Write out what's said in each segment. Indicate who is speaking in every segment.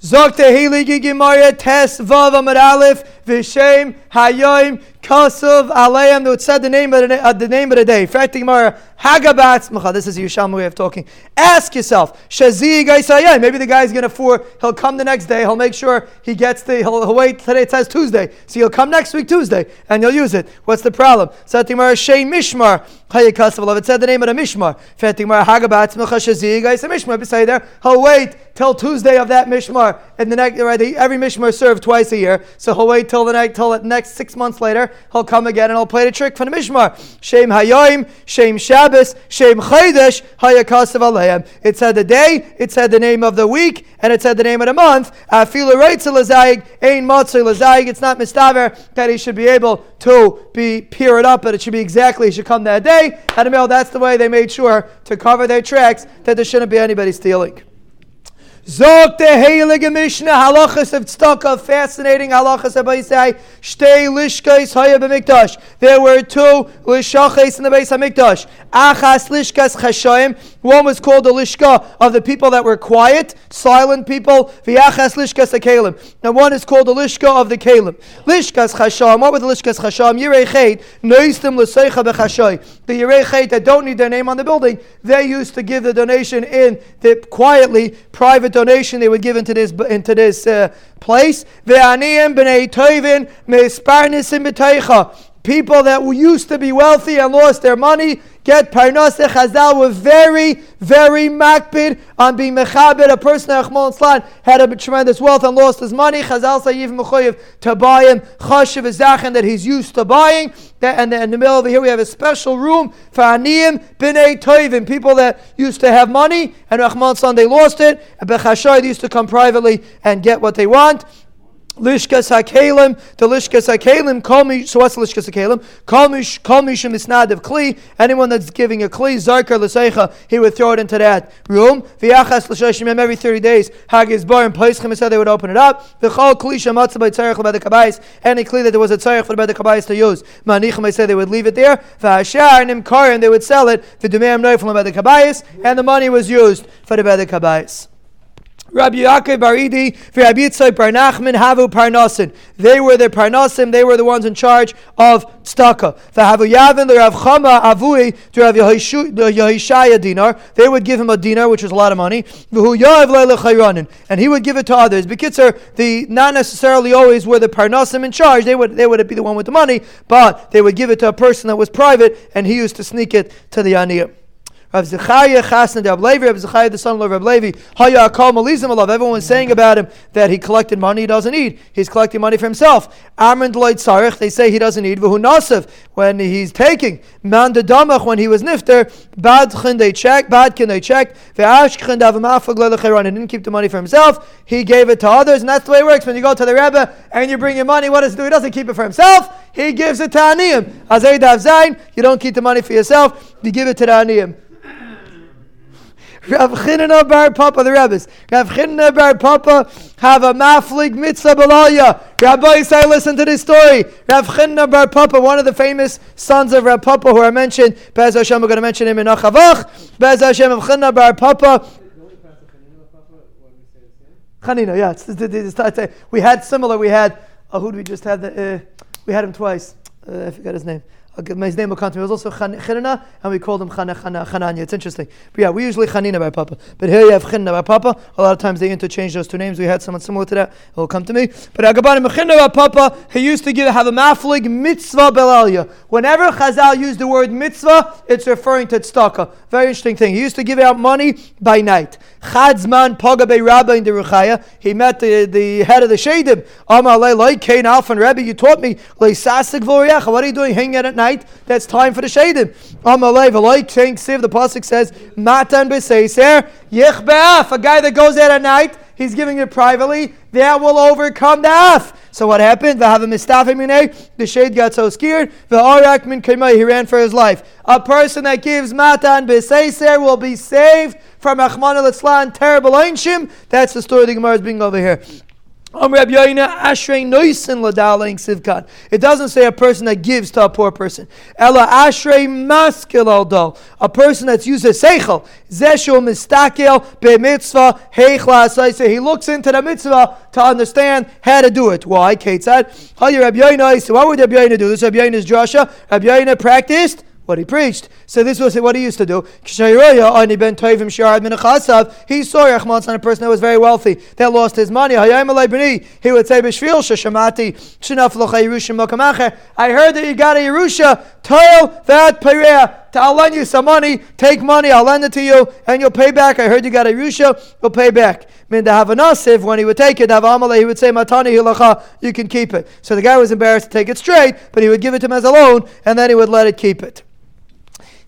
Speaker 1: Zokte Heilige Gemara Tes Vav Amar Aleph Vishem Hayoim Kasav Aleim. It said the name of the, uh, the name of the day. Fact Gemara Hagabat Macha. This is Yerushalmi way of talking. Ask yourself, Shazi Gaisayim. Maybe the guy's gonna for he'll come the next day. He'll make sure he gets the. He'll, he'll wait today. It says Tuesday, so he'll come next week Tuesday and he'll use it. What's the problem? Said Gemara Shei Mishmar Hayakasav. It said the name of the Mishmar. Fact Gemara Hagabat Macha Shazi Gaisayim Mishmar. Beside there, he'll wait till Tuesday of that Mishmar. And the next, right, every Mishmar served twice a year. So he'll wait till the next, till the next six months later, he'll come again and he'll play the trick for the Mishmar. Shem Hayoim, Shem Shabbos, Shem Chaydesh, Hayakasav Aleim. It said the day, it said the name of the week, and it said the name of the month. Afila Reitzel Lazayig, Lazayig. It's not mistaver that he should be able to be peered up, but it should be exactly, he should come that day. And that's the way they made sure to cover their tracks that there shouldn't be anybody stealing. Zog the Heilige Mishnah, halachas of tzedakah, fascinating halachas of Baisai, shtei lishkais haya b'mikdash. There were two lishachas in the base of. Achas lishkas chashayim. One was called the lishka of the people that were quiet, silent people. V'achas lishkas akalim. And one is called the lishka of the kalim. Lishkas chashayim. What were the lishkas chashayim? Yirei chet, noistim l'seicha b'chashay. The yirei chet that don't need their name on the building, they used to give the donation in the quietly, private donation they would give into this into this uh, place. People that used to be wealthy and lost their money get parnaseh. Chazal were very, very makbid on being mechabed. A person Achmon had a tremendous wealth and lost his money. Chazal say even mechoyev to buy him chashiv zachen that he's used to buying. And in the middle over here we have a special room for aniyim b'nei toivim, people that used to have money and Rahman they lost it. And bechashay they used to come privately and get what they want. Lishkas Hakelim, the Lishkas Hakelim, call me, so what's Lishkas Hakelim? Call me, call me Shemisnad of Kli, anyone that's giving a Kli, Zarkar L'Seicha, he would throw it into that room. Every 30 days, Hagiz Bar and Paischim said they would open it up. V'chol Kli Shematzah by Tzarech by the any Kli that there was a Tzarech for the Kabais to use. Manichim, I said they would leave it there. V'ashar Nimkar, and they would sell it, V'dumeim Neufel by the Kabais, and the money was used for the Bed Kabais. Rabbi Yaakov Baridi, Rabbi Yitzchak Bar Nachman, Havu Parnasim. They were the Parnasim, they were the ones in charge of tzedakah. The Havu Yavin, Rav Chama Avui, to Rav Yehishaya dinar. They would give him a dinar, which was a lot of money. And he would give it to others. Bekitzer, the not necessarily always were the Parnasim in charge. They would they would be the one with the money, but they would give it to a person that was private, and he used to sneak it to the Aniyah. Rav Zechariah Chasna de Levi, Rav Zechariah the son of Rav Levi, Haya Akal Malizim Alav. Everyone's mm-hmm. saying about him that he collected money he doesn't need. He's collecting money for himself. Amrin Deloit Sarich, they say he doesn't need. V'hu Nasif, when he's taking. Man Damach, when he was nifter. Bad they check. Bad Kin, they check. Ve'ash Chin, Davamafag Lelecheron. He didn't keep the money for himself. He gave it to others, and that's the way it works. When you go to the Rebbe and you bring your money, what does he do? He doesn't keep it for himself. He gives it to Aniyim. Azay Dav Zain, you don't keep the money for yourself. You give it to the Aniyim. Rav Chinna Bar Papa, the Rebbe's. Rav Chinna Bar Papa have a maflig mitzvah balaya. Rabbi say, listen to this story. Rav Chinna Bar Papa, one of the famous sons of Rav Papa who are mentioned. Bez Hashem, we're going to mention him in Achavach. Bez Hashem of Chinna Bar Papa. Chanina, yeah. We had similar. We had, uh, who did we just have? The, uh, we had him twice. Uh, I forgot his name his name will come to me. It was also Chanina, and we called him Chana, Chana, Chananya. It's interesting. But yeah, we usually Chanina by Papa. But here you have Chanina by Papa. A lot of times they interchange those two names. We had someone similar to that. It will come to me. But Agabanim Chanina by Papa, he used to give have a maflig mitzvah belalia. Whenever Chazal used the word mitzvah, it's referring to tzedakah. Very interesting thing. He used to give out money by night. Chadzman Pagabe Rabbi in the Ruchaya. He met the, the head of the Shadim. Amar like Kain Alfan Rebbe, you taught me. What are you doing hanging out at night? That's time for the Shadim. Amalei Veloik Shank Siv, the Pasuk says, Matan B'Seiser, Yich Be'af, a guy that goes out at night, he's giving it privately, that will overcome the af. So what happened? The shade got so scared. He ran for his life. A person that gives matan b'seiser will be saved from Achman al terrible Einshim. That's the story the Gemara is being over here. It doesn't say a person that gives to a poor person. Ella ashrei a person that's used a seichel. Zeshu mistakel b'mitzvah heichla He looks into the mitzvah to understand how to do it. Why? Kate said, "How you Rabbi Yoina? So what would Rabbi Yoina do? This Rabbi Yoina's drasha. Rabbi Yoina practiced what he preached. So this was what he used to do. He saw Rachman on a person that was very wealthy that lost his money. He would say, I heard that you got a Yerusha. Tell that Perea. I'll lend you some money. Take money. I'll lend it to you, and you'll pay back. I heard you got a Yerusha. You'll pay back. When he would take it, he would say, Matani you can keep it. So the guy was embarrassed to take it straight, but he would give it to him as a loan, and then he would let it keep it.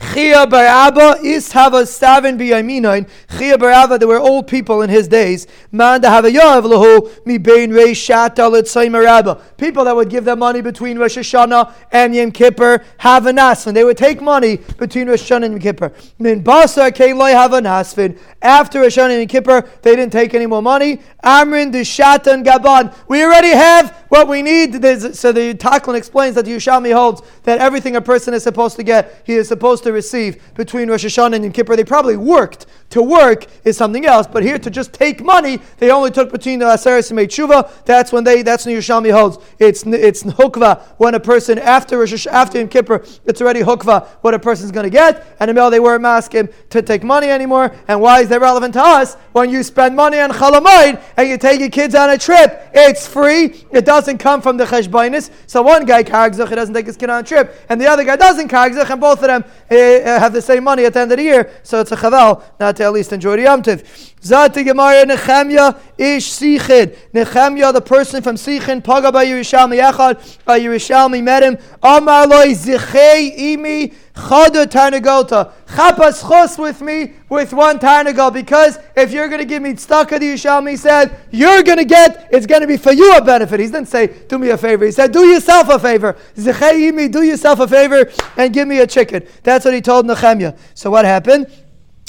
Speaker 1: Chia bar Abba is have a seven biyaminoin. Chia bar Abba, there were old people in his days. Man, to have a yav lahu mi bein rei shata l'tzayim er Abba. People that would give them money between Rosh Hashanah and Yom Kippur have a nasfin. They would take money between Rosh Hashanah and Yom Kippur. Min basar a nasfin. After Rosh Hashanah and Yom Kippur, they didn't take any more money. Amrin the shatan gaban. We already have what we need. is so the Taklin explains that the Yerushalmi holds that everything a person is supposed to get, he is supposed to receive between Rosh Hashanah and Yom Kippur. They probably worked. To work is something else, but here to just take money, they only took between the Aseres and Tshuva. That's when they. That's when Yerushalmi holds. It's it's hukva when a person after after Yom Kippur, it's already hukva what a person's going to get, and the they weren't asking to take money anymore. And why is that relevant to us? When you spend money on Chalamayid and you take your kids on a trip, it's free. It doesn't come from the cheshbainis. So one guy kargzach, he doesn't take his kid on a trip, and the other guy doesn't kargzach, and both of them uh, have the same money at the end of the year. So it's a chaval not to at least enjoy the Yom Tiv. Zati Gemara Nechemya Ish Sichid. Nechemya, the person from Sichin, Paga by Yerushalmi Echad, by Yerushalmi met him. Amar loy Zichei Imi Chada Tarnagota. Chapas chos with me with one Tarnagal, because if you're going to give me tzedakah, the Yerushalmi said, you're going to get, it's going to be for you a benefit. He didn't say, do me a favor. He said, do yourself a favor. Zichei Imi, do yourself a favor and give me a chicken. That's what he told Nechemya. So what happened?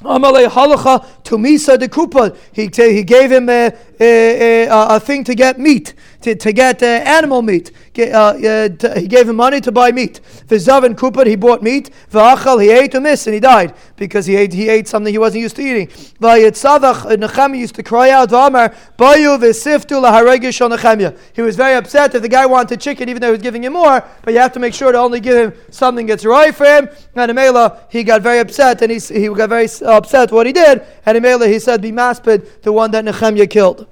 Speaker 1: Amalei halacha to misa de kupa. He, he gave him a, a, a, a thing to get meat, to, to get uh, animal meat. Uh, uh, to, he gave him money to buy meat. V'zav kupa, he bought meat. V'achal, he ate a miss and he died because he ate, he ate something he wasn't used to eating. V'yitzavach, Nechemia used to cry out, V'amar, bayu v'siftu laharegish on Nechemia. He was very upset if the guy wanted chicken, even though he was giving him more, but you have to make sure to only give him something that's right for him. And Amela, he got very upset and he, he got very upset what he did, and Amela, he said, be maspid, the one that Nechemia killed.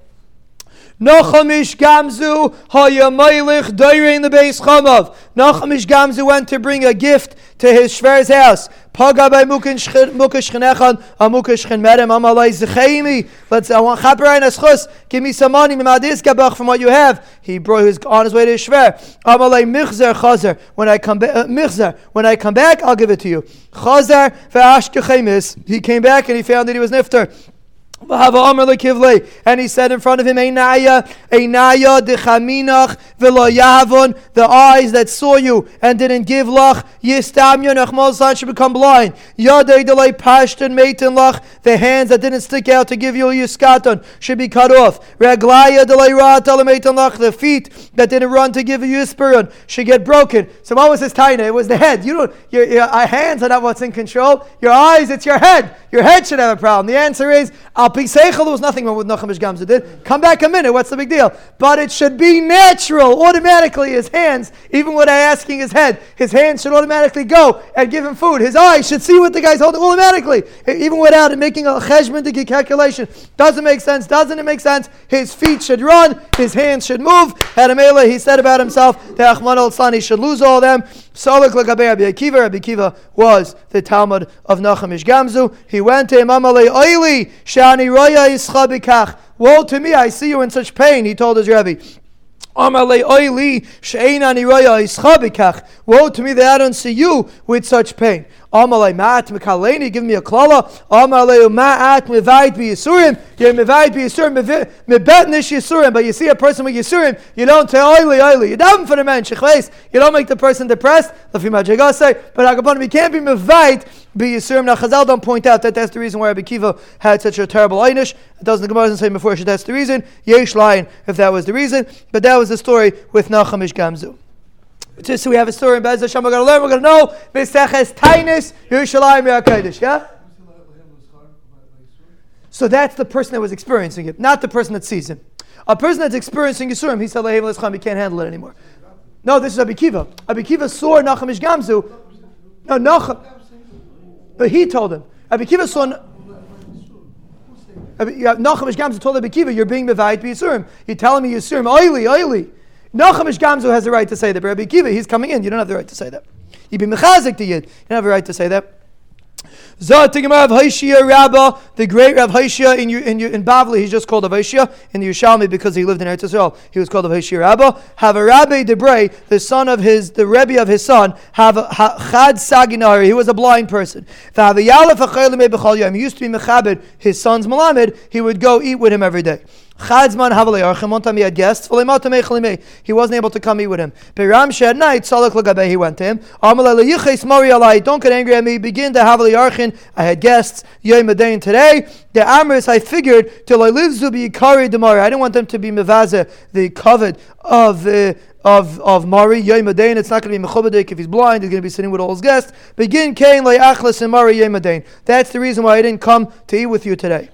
Speaker 1: Nochamish Gamzu Hayamaylich in the base Chamav. Nochamish Gamzu went to bring a gift to his Shver's house. Paga by Mukish Chenechan, a Mukish Chenmerem, Amalai Zechaimi. Let's, I want Chaperai Neschus, give me some money, Mimadis Gabach from what you have. He brought his on his way to his Shver. Amalai Michzer Chazer. When I come back, uh, Michzer, when I come back, I'll give it to you. Chazer Ve'ashkechemis. He came back and he found that he was Nifter. And he said in front of him, the eyes that saw you and didn't give lach, yistam yonachmal should become blind. Yadei lach, the hands that didn't stick out to give you yiskaton should be cut off. Lach, the feet that didn't run to give you yispiron should get broken. So what was his taina? It was the head. You don't, your, your uh, hands are not what's in control. Your eyes, it's your head. Your head should have a problem. The answer is, Al Piseichel, there was nothing wrong with Nachamish Gamza did. Come back a minute, what's the big deal? But it should be natural, automatically, his hands, even without asking his head, his hands should automatically go and give him food. His eyes should see what the guy's holding automatically, even without making a get calculation. Doesn't make sense, doesn't it make sense? His feet should run, his hands should move. Hadamela, he said about himself that Ahmad al he should lose all them. Salak Lagabe Rabbi Akiva. Rabbi Akiva was the Talmud of Nachamish Gamzu. He went to Imam Ali Oili Ischa Woe to me, I see you in such pain, he told his Rabbi. Woe to me that I don't see you with such pain. Amalei ma'at mekaleni, give me a klala. Amalei ma'at mevayit be yisurim. You're mevayit be yisurim, mebet nish yisurim. But you see a person with yisurim, you don't say oily, oily. You don't for the man, shechleis. You don't make the person depressed. Lafima say, but Agabon, we can't be mevayit be Yisurim. Now Chazal don't point out that that's the reason why Rabbi Kiva had such a terrible einish. It doesn't the Gemara doesn't say before that's the reason. Yesh lion if that was the reason, but that was the story with Nachum Ish Gamzu. So we have a story in Bez Hashem. We're going to learn. We're going to know Miseches Tainus Yerushalayim Yaakadish. Yeah. So that's the person that was experiencing it, not the person that sees him. A person that's experiencing Yisurim, he said, he can't handle it anymore. No, this is Abi Kiva. Abi Kiva saw Nachum Ish Gamzu. No, Nachum. But he told him. Abi Kiva saw. Nachum Ish Gamzu told Abi Kiva, you're being Mevayit Yisurim. You're telling me Yisurim, oily, oily. Nachum Ish Gamzu has the right to say that, but Rabbi Kiva, he's coming in. You don't have the right to say that. Be mechazik to Yid. You don't have the right to say that. Rav Haishia the great Rav Haishia in, in, in Bavli, he's just called Rav Haishia. In the Yerushalmi, because he lived in Eretz Yisrael, he was called Rav Haishia Rabbah. Have a Rabbi Debre, the son of his, the Rebbe of his son, have a Chad Saginari, he was a blind person. He used to be Mechabed, his son's Malamed, he would go eat with him every day. Chadzman Havalei Archim. One time he had guests. He wasn't able to come eat with him. Beram at night, Salak Lagabe, he went to him. Don't get angry at me. Begin to Havalei Archin. I had guests. Yom Adain today. The Amris, I figured, till I live Zubi Kari Demari. I didn't want them to be Mevaza, the covet of the of of Mari Yom Adain. It's not going to be mechubadik if he's blind. He's going to be sitting with all his guests. Begin Kain Achlas and Mari Yom Adain. That's the reason why I didn't come to eat with you today.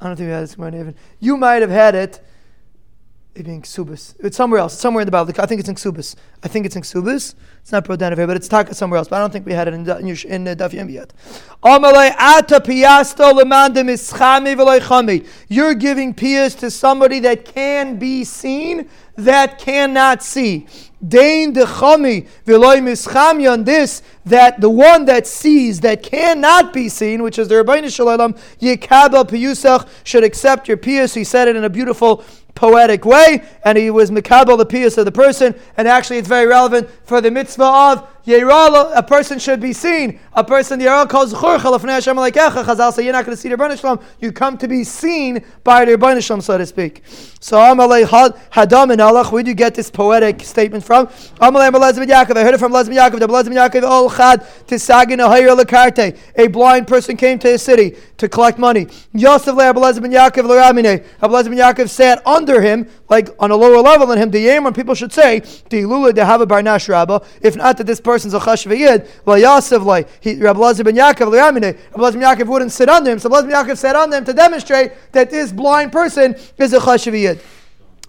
Speaker 1: I don't think we had it somewhere in. You might have had it. Maybe in Ksubis. It's somewhere else. somewhere in the Bible. I think it's in Ksubis. I think it's in Ksubis. It's not brought down here, but it's Taka somewhere else. But I don't think we had it in, in, in uh, Daf Yem yet. You're giving piyas to somebody that can be seen, that cannot see. Dain dechami v'loy mischami on this that the one that sees that cannot be seen, which is the Rabbeinu Shalom, Yikaba Piyusach should accept your piyus. He said it in a beautiful poetic way, and he was mikabel the piyus of the person, and actually it's very relevant for the mitzvah of Yerala, a person should be seen. A person, the Yerala calls Chazal say, you're not going to see the Rebbeinu Shalom. You come to be seen by the Rebbeinu Shalom, so to speak. So, Amalei Hadam and Allah, where do you get this poetic statement from? Amalei Melezim Yaakov. I heard it from Lezim Yaakov. The Lezim Yaakov, Ol Chad, Tisagin Ahayr Lakarte. A blind person came to his city to collect money. Yosef Le Abelezim Yaakov Laramine. Abelezim Yaakov sat under him, like on a lower level than him. The Yamron people should say, Dilula de have a Barnash Rabba. If not that this person person's a chashvayid, well, Yosef, like, Rabbi Lazar ben Yaakov, Rabbi Lazar ben Yaakov wouldn't sit under him, so Rabbi Lazar ben Yaakov sat on them to demonstrate that this blind person is a chashvayid.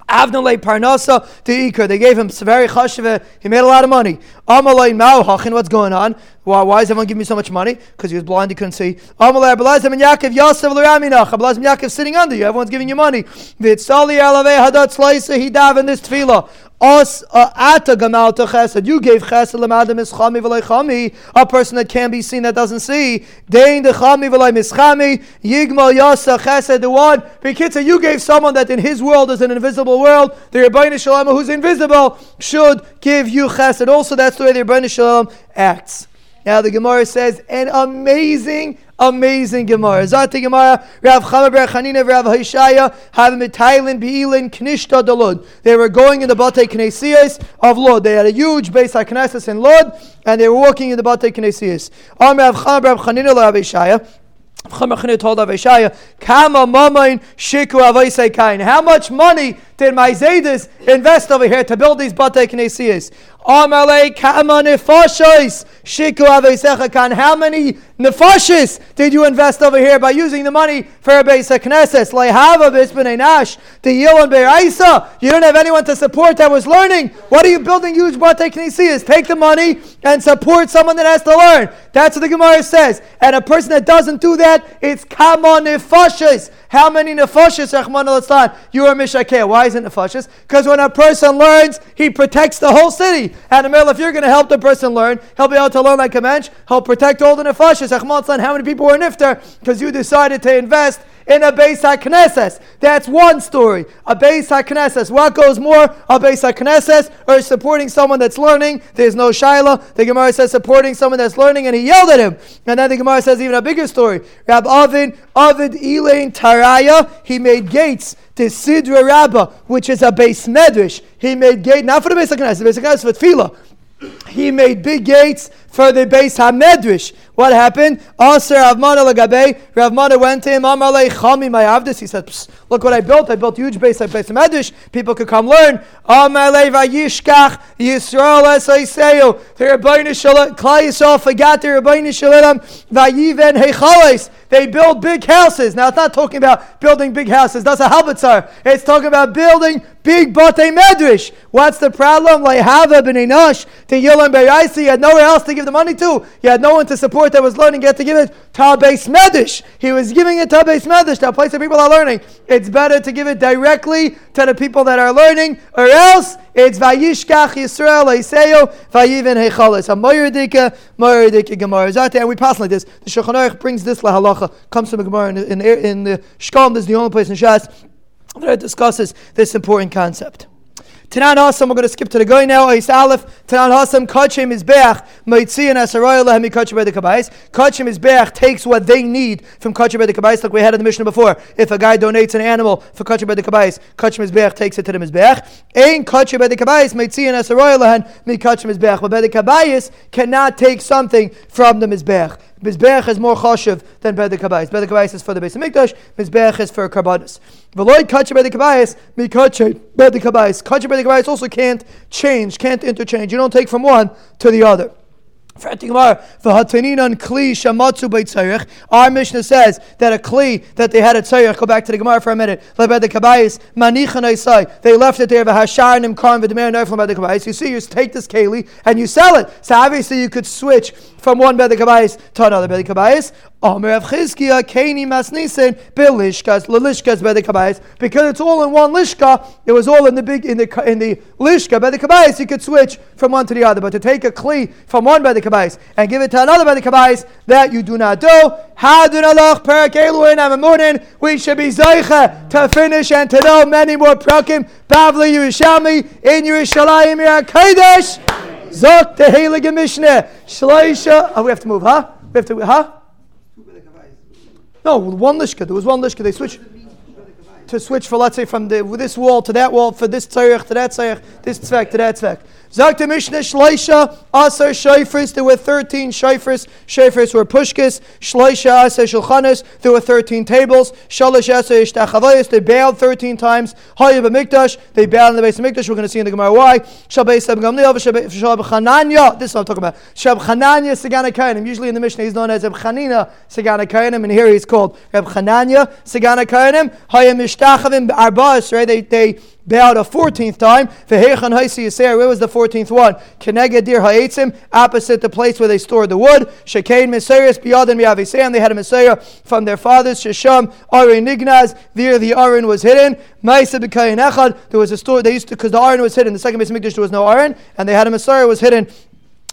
Speaker 1: Avnale Parnasa to Iker. They gave him very chashiva. He made a lot of money. Amalei Mauhachin, what's going on? Why, why is everyone giving me so much money? Because he was blind, he couldn't see. Amalei Abelazim and Yaakov Yosef L'Raminach. Abelazim Yaakov sitting under you. Everyone's giving you money. Vitzali Alavei Hadat Slaisa. He davened this tefillah. Us uh, ata gamalta chesed. You gave chesed lemadam ischami v'lei chami. A person that can't be seen that doesn't see. Dein de chami v'lei mischami. Yigmal yasa chesed. The one. Bekitza, you gave someone that in his world is an invisible world. The Rebbeinu Shalom who's invisible should give you chesed. Also, that's the way the Rebbeinu Shalom acts. Now the Gemara says an amazing Amazing Gemara. Zati Gemara, Rav Chama Ber Chanina, Rav Haishaya, have Thailand, Beilin, Knishta de Lod. They were going in the Bate Knesias of Lod. They had a huge base at Knesset in Lod, and they were walking in the Bate Knesias. Am Rav Chama Ber Chanina, Rav Haishaya, Chamachina told Avishaya, Kama mamain shiku avaisei kain. How much money did my Zaydis invest over here to build these Bate Knesias? How many nefashis did you invest over here by using the money for a base knesses? Lehava. You don't have anyone to support that was learning. What are you building huge bate knesias? Take the money and support someone that has to learn. That's what the Gemara says. And a person that doesn't do that, it's kama nefashis. How many nefashis, Rahman al you are mishakeh? Why is it nefashis? Because when a person learns, he protects the whole city. And Amel, if you're going to help the person learn, he'll be able to learn like a mensch. He'll protect all the nefashis. Rahman al how many people were nifter? Because you decided to invest in a Beis HaKnesses. That's one story. A Beis HaKnesses. What goes more? A Beis HaKnesses or supporting someone that's learning. There's no Shaila. The Gemara says supporting someone that's learning and he yelled at him. And then the Gemara says even a bigger story. Rab Avin, Avid Elaine Taraya, he made gates to Sidra Rabbah, which is a base medrash. He made gate, not for the Beis HaKnesses, the Beis HaKnesses for Tefillah. he made big gates for the base Hamedrish. What happened? Aser Avmana Lagabe. Ravmana went to him. Amalei Chami Mayavdis. He said, "Look what I built. I built a huge base like base Hamedrish. People could come learn." Amalei Vayishkach Yisrael Esaiseyo. The Rabbeinu Shalom. Klai Yisrael forgot the Rabbeinu Shalom. Vayiven Heichales. They build big houses. Now it's not talking about building big houses. That's a halbatzar. It's talking about building big batei medrash. What's the problem? Like Hava ben Enosh to Yilam Beiraisi. You had nowhere else to give the money to. You had no one to support that was learning. Get to give it Tabes Medish. He was giving it Tabes Medish, that place where people are learning. It's better to give it directly to the people that are learning, or else it's Vayishkach Yisrael Eiseyo Vayiven Heichalis. A Moyerdika, Moyerdika Gemara. And we pass like this. The Shulchan Aruch brings this lahalacha, comes from a Gemara in, in, in the Shkalim. This is the only place in Shas that discusses this important concept. Tanan Hasam, we're going to skip to the guy now. Is Aleph. Tanan Hasam, Kachim is Beach, Maitzi and Asaroya Lahemi Kachim the Kabais. Kachim is Beach takes what they need from Kachim the Kabais, like we had in the mission before. If a guy donates an animal for Kachim the Kabais, Kachim is Beach takes it to the Mizbeach. Ain Kachim the Kabais, Maitzi and Asaroya Lahan, Mi Kachim is Beach. But the Kabais cannot take something from the Mizbeach. Mizbeach is more chashiv than Bed Kabais. Bed Kabais is for the base of Mikdash, Mizbeach is for Karbanis. V'loy kacha Bed Kabais, mi kacha Bed Kabais. Kacha Bed Kabais also can't change, can't interchange. You don't take from one to the other. Our Mishnah says that a kli that they had a tzayich. Go back to the Gemara for a minute. They left it there. You see, you take this keli and you sell it. So obviously you could switch from one bed kabayis to another kabayis. Omer Masnisen, Bilishkas, bed kabayis. Because it's all in one lishka, it was all in the big in the in the lishka bed kabayis. You could switch from one to the other, but to take a kli from one by the kabayis and give it to another by the kabayis, that you do not do. Hadun alach per keluin amamunin. We should be zeicha to finish and to know many more prakim. Bavli Yerushalmi in Yerushalayim Kodesh. Zok the Heilige Mishnah. Shleisha. Oh, we have to move, huh? We have to, huh? No, one lishka. There was one lishka. They switched to switch for, let's say, from the, this wall to that wall, for this tzarech to that tzarech, this tzvek to that tzvek. Zakta Mishnah Shleisha Asar Shayfris. There were 13 Shayfris. Shayfris were Pushkis. Shleisha Asar Shulchanis. There were 13 tables. Shalish Asar Ishtachavayis. They bowed 13 times. Hayab Mikdash. They bowed in the base of Mikdash. We're going to see in the Gemara why. Shabbai Sab Gamliel. Shabbai Chananya. This is what I'm talking about. Shab Chananya Sagana. Usually in the Mishnah he's known as Reb Chanina Sagana. And here he's called Reb Chananya Sagana Kainim. Hayab Ishtachavim Arbas. Right? They, they bowed a 14th time. Where was the 14th one? Keneged dir ha'etzim, opposite the place where they stored the wood. Shekain Messias biyad and miyavisayim. They had a Messiah from their fathers. Shesham Arin Nignaz. There the Arin was hidden. Maisa b'kayin echad. There was a store. They used to because the Arin was hidden. The second base Mikdash there was no Arin, and they had a Messiah was hidden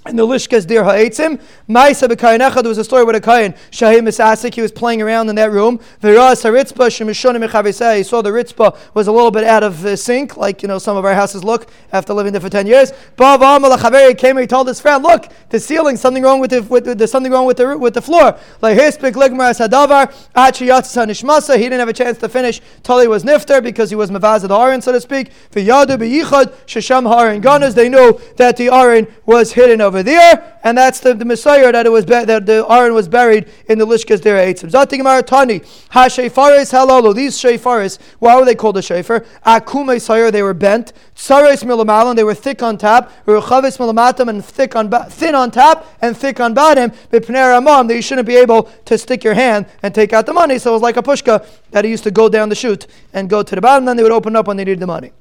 Speaker 1: in the Lishkas Dir Ha'etzim, Maisa B'Kayin there was a story with a Kayin, Shahim Misasik, he was playing around in that room, Shemishonim Mechavisei, he saw the Ritzpah was a little bit out of uh, sync, like, you know, some of our houses look after living there for 10 years. Bav Amal HaChaveri came and he told his friend, look, the ceiling, something wrong with the, with, there's something wrong with the, with the floor. Like, Hispik Ligmar Sadavar, Achi Yatzis HaNishmasa, he didn't have a chance to finish till he was Nifter, because he was Mavaz the Aron, so to speak. V'yadu B'yichad, Shesham Ha'arin Ganas, they knew that the Aron was hidden over over there, and that's the, the Messiah that it was be, that the Aaron was buried in the Lishkas there Eitzim. Zating Maratani, Ha Shefaris. These Shefaris, why were they called a Shefer? Akume Sayer, they were bent. Tsares Milamalan, they were thick on top. Ruchavis Milamatam, and thick on ba- thin on top and thick on bottom. But Pner Amam, that you shouldn't be able to stick your hand and take out the money. So it was like a pushka that he used to go down the chute and go to the bottom, then they would open up when they needed the money.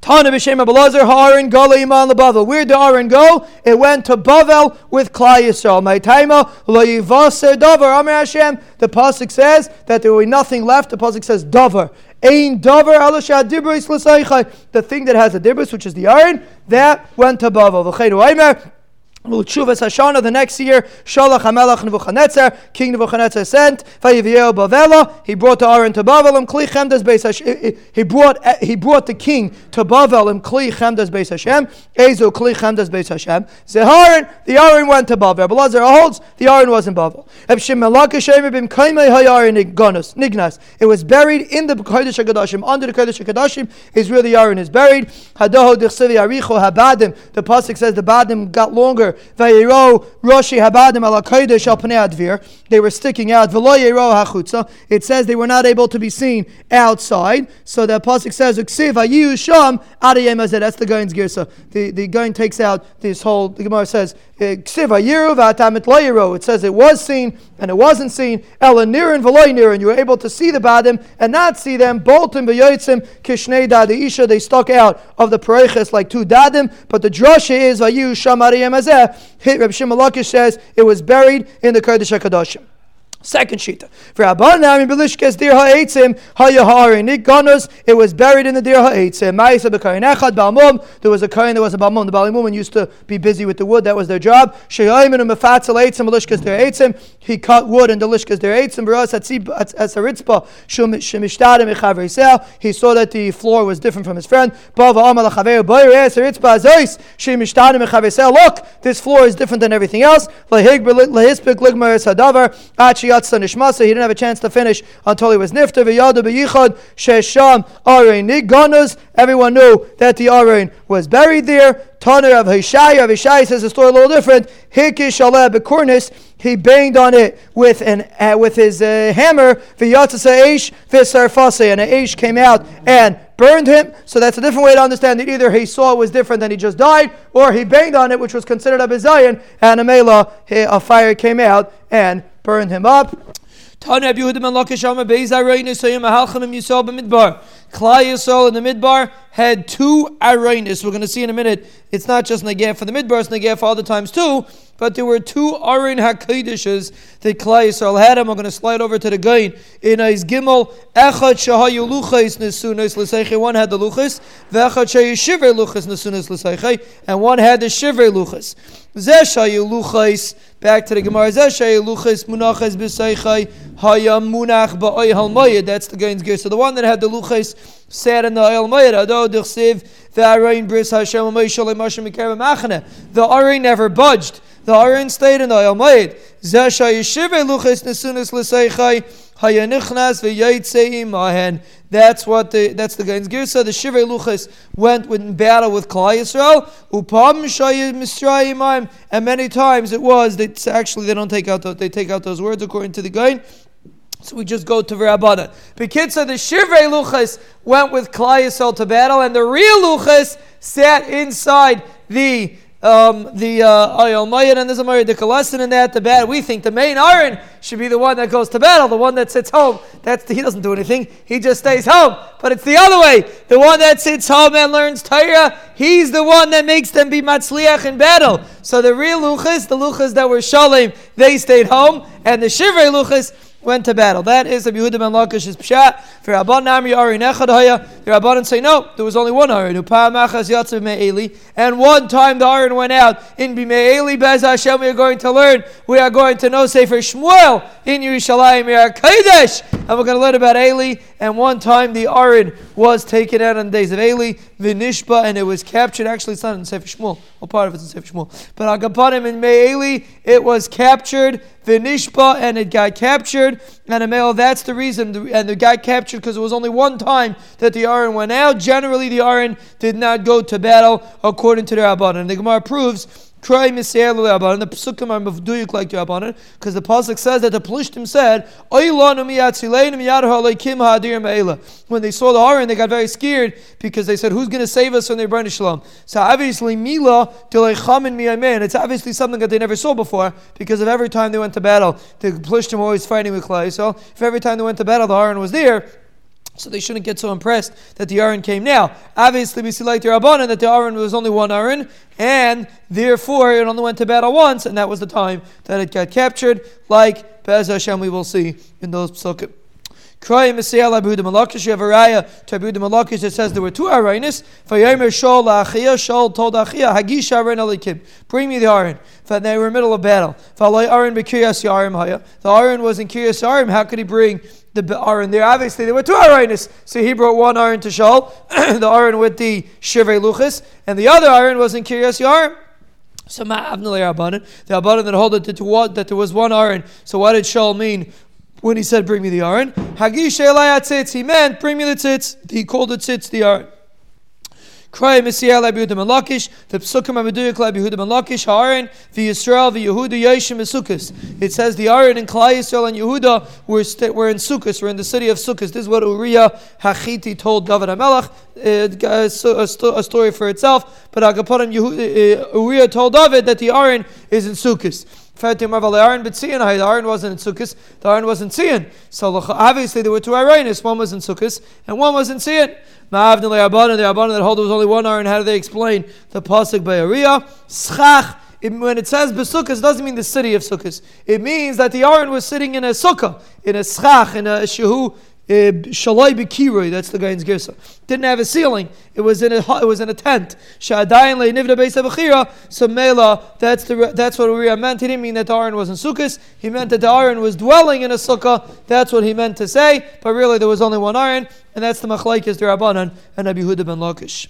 Speaker 1: Tana b'shem Abelazar ha'aron gala iman leBavel. Where did Aaron go? It went to Bavel with Klai Yisrael. My taima lo yivaser davar. Amar Hashem. The pasuk says that there will be nothing left. The pasuk says davar. Ein davar alashad dibris l'saychai. The thing that has a dibris, which is the iron, that went to Bavel. Chuvas Hashana, the next year, Shalach Hamelach Nebuchadnezzar, King Nebuchadnezzar sent, Vayiviel Bavela, he brought the Aaron to Bavel, and Kli Chemdas Beis Hashem, he brought, eh, he brought the king to Bavel, and Kli Chemdas Beis Hashem, Ezu Kli Chemdas Beis Hashem, Zeharin, the Aaron went to Bavel, Belazar holds, the Aaron was in Bavel. It was buried in the Kodesh HaKadoshim, under the Kodesh HaKadoshim. Is where the Aaron is buried. Hadoho Dichsivi Aricho Habadim, the Pasuk says the Badim got longer They were sticking out. It says they were not able to be seen outside. So the pasuk says. That's the Gain's Girsa. The the Gain takes out this whole. The Gemara says It says it was seen and it wasn't seen. Ela Nirin V'lo Nirin. You were able to see the Badim and not see them. Bolton B'yotzim Kishnei Dad Isha. They stuck out of the Pereches like two Dadim. But the drasha is Vayu Sham Adayemazed there, Reb Shimon Lakish says it was buried in the Kodesh HaKadoshim. Second shita. For Abanam in Belishkes dir ha'etzim ha'yaharin ganos. It was buried in the dir ha'etzim. Ma'isa b'kayin echad ba'amum. There was a kain, there was a ba'amum. The ba'amum used to be busy with the wood. That was their job. She'ayim and mefatzel eitzim Belishkes dir etzim. He cut wood in the lishkes dir eitzim. Baras at saritzpa shemishtadim echaver He saw that the floor was different from his friend. Bava amal achaver boyer saritzpa azois shemishtadim echaver Look, this floor is different than everything else. Lahig lehispik ligmar sadavar. Achi yatsa. He didn't have a chance to finish until he was nifter. V'yada beyichad shesham arein niganas. Everyone knew that the arein was buried there. Tanner of Hishai. Of Hishai says the story a little different. Hikish aleh bekornis. He banged on it with an uh, with his uh, hammer. V'yatzasa eish v'sarfase. And an eish came out and burned him. So that's a different way to understand it. Either he saw it was different than he just died, or he banged on it, which was considered a bizayin, and a mela, a fire came out and burned him up. Klai Yisrael in the Midbar had two Arainis. We're going to see in a minute. It's not just Negeh for the Midbar, it's Negeh for all the times too. But there were two Arin HaKadoshas that Klai Yisrael had. And we're going to slide over to the Gain. In Ais Gimel, Echad Shahayu Luchais Nesunas L'Seiche. One had the Luchas. V'echad Shahayu Shiver Luchas Nesunas L'Seiche. And one had the Shiver Luchas. Zeshayu Luchais. Back to the Gemara. Zeshayu Luchais Munachas B'Seiche. Hayam Munach Ba'oy Halmayid. That's the Gain's gear. So the one that had the Luchais sat in the Oil Mayid. Ado Dichsiv. The Arain Bris Hashem Mikar Machane. The Arain never budged. The Aron stayed in the Almayid. Zasha Yeshive Luchas Nesunis L'Seichai Hayanichnas V'Yaitzeim Mahen. That's what the that's the Gain's Girsa. The Shivei Luchas went in battle with Klal Yisrael. Upam Shayim and many times it was that actually they don't take out those, they take out those words according to the Gain. So we just go to Rabbanan. Bekitza, the Shivrei Luchas went with Klal Yisrael to battle, and the real Luchas sat inside the um, the uh, Ayal Mayad, and there's a Mayadic lesson in that. The bad, we think the main Aaron should be the one that goes to battle, the one that sits home. That's the, he doesn't do anything; he just stays home. But it's the other way. The one that sits home and learns Torah, he's the one that makes them be matzliach in battle. So the real luchas, the luchas that were shalim, they stayed home, and the shivrei luchas went to battle. That is the Yehuda ben Lakish's pshat. For Rabban Nami Arin Echad Haya, the Rabbanan say no, there was only one Arin. And one time the Arin went out in Bime'eli Bez Hashem. We are going to learn. We are going to know Sefer Shmuel in Yerushalayim. Are Kodesh, and we're going to learn about Eli. And one time the Arin was taken out on the days of Eli, Vinishba, and it was captured. Actually, it's not in Sefer Shmuel. Well, part of it's in Sefer Shmuel. But Agapanim in May Me'eli, it was captured. Vinishba, and it got captured. And a male, that's the reason. And it got captured because it was only one time that the Aron went out. Generally, the Aron did not go to battle according to the Rabban. And the Gemara proves Try Misair Rabbanan. The Pesukim are mavduyuk like Rabbanan because the pasuk says that the Plishtim said, When they saw the Aron, they got very scared because they said, "Who's going to save us from the Rebbeinu Shalom?" So obviously, Mila Miyamen. It's obviously something that they never saw before because of every time they went to battle, the Plishtim were always fighting with Klai. So if every time they went to battle, the Aron was there. So they shouldn't get so impressed that the Aaron came now. Obviously, we see like the Rabbanan that the Aaron was only one Aaron, and therefore it only went to battle once, and that was the time that it got captured. Like Bez Hashem, we will see in those psukim. Kroy Messiah Abuda Malakish, you have a raya to Abuda Malakish that says there were two Arinis. Vayomer Shol Achia, Shol told Achia, Hagish Arin Alikim, bring me the Arin. They were in the middle of battle. Valay Arin Bekiryas Yarim Haya. The Arin was in Kiryas Yarim, how could he bring the Aron there. Obviously, there were two Aronis. So he brought one Aron to Shaul, the Aron with the Shivrei Luchas, and the other Aron was in Kiryas Yarim. So ma'avnei Rabbanan, the Rabbanan that it to, what that there was one Aron. So what did Shaul mean? when he said, Bring me the Aron. Hagish he meant, Bring me the tzitz. He called the tzitz the Aron. Cry Messiah Labi Yehuda Malakish, the Psukim Amaduyik Labi Yehuda Malakish, Haaron, the Yisrael, the Yehuda Yeshim Sukkos. It says the Aaron and Klai Yisrael and Yehuda were, st- were in Sukkos, were in the city of Sukkos. This is what Uriah Hachiti told David HaMelech, uh, a, a, story for itself. But Agaponim uh, Uriah told David that the Aaron is in Sukkos. The Aaron wasn't in Sukkot, the Aaron was in Tzion. So obviously there were two Aaronis, one was in Sukkot and one was in Tzion. Ma'avn the Rabbanan, the Rabbanan that hold there was only one Aaron, how do they explain the Pasuk by Ariah? Schach, when it says Besukkah, it doesn't mean the city of Sukkot. It means that the Aaron was sitting in a sukkah, in a schach, in a shehu, Shalai Bekiroi, that's the guy in Girsa. Didn't have a ceiling. It was in a it was in a tent. Shadayin nivda beis. So mela, that's the that's what Uriah meant. He didn't mean that the Aaron was in Sukkot. He meant that the Aaron was dwelling in a sukkah. That's what he meant to say. But really, there was only one Aaron, and that's the machlaikis the Rabbanan and Abi Huda ben Lakish.